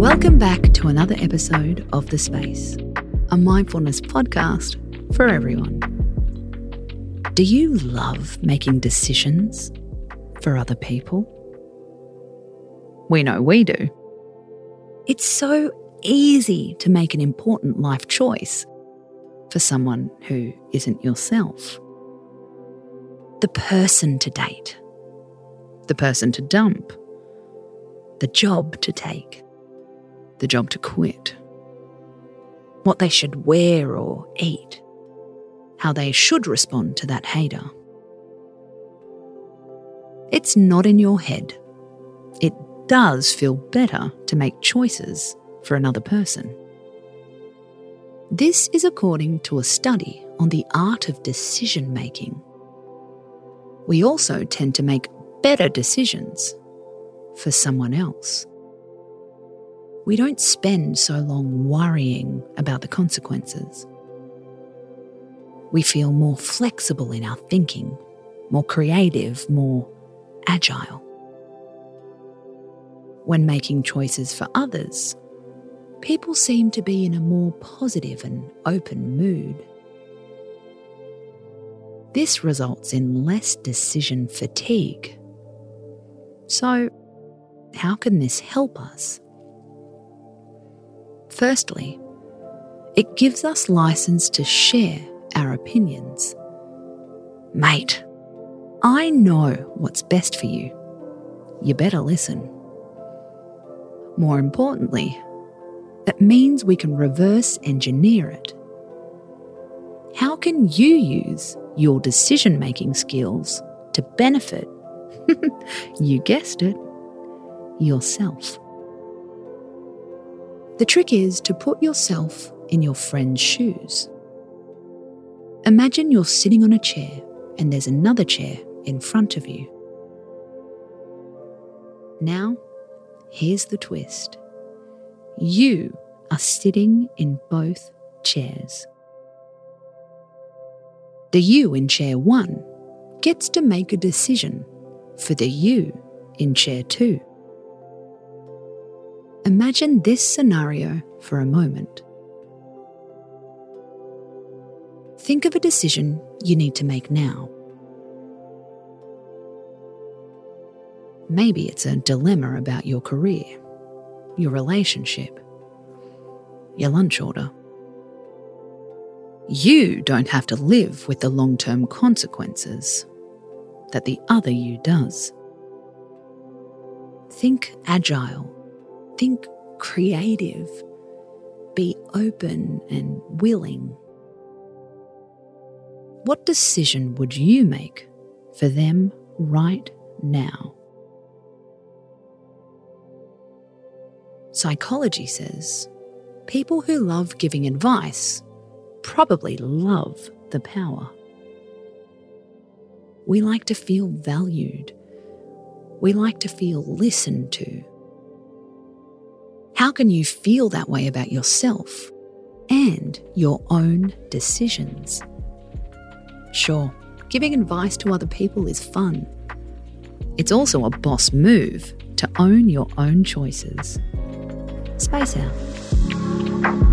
Welcome back to another episode of The Space, a mindfulness podcast for everyone. Do you love making decisions for other people? We know we do. It's so easy to make an important life choice for someone who isn't yourself. The person to date, the person to dump, the job to take, the job to quit, what they should wear or eat, how they should respond to that hater. It's not in your head. It does feel better to make choices for another person. This is according to a study on the art of decision making. We also tend to make better decisions for someone else. We don't spend so long worrying about the consequences. We feel more flexible in our thinking, more creative, more agile. When making choices for others, people seem to be in a more positive and open mood. This results in less decision fatigue. So, how can this help us? Firstly, it gives us license to share our opinions. Mate, I know what's best for you. You better listen. More importantly, it means we can reverse engineer it. How can you use your decision making skills to benefit, you guessed it, yourself? The trick is to put yourself in your friend's shoes. Imagine you're sitting on a chair and there's another chair in front of you. Now, here's the twist you are sitting in both chairs. The you in chair one gets to make a decision for the you in chair two. Imagine this scenario for a moment. Think of a decision you need to make now. Maybe it's a dilemma about your career, your relationship, your lunch order. You don't have to live with the long term consequences that the other you does. Think agile, think creative, be open and willing. What decision would you make for them right now? Psychology says people who love giving advice probably love the power. We like to feel valued. We like to feel listened to. How can you feel that way about yourself and your own decisions? Sure, giving advice to other people is fun. It's also a boss move to own your own choices. Space out.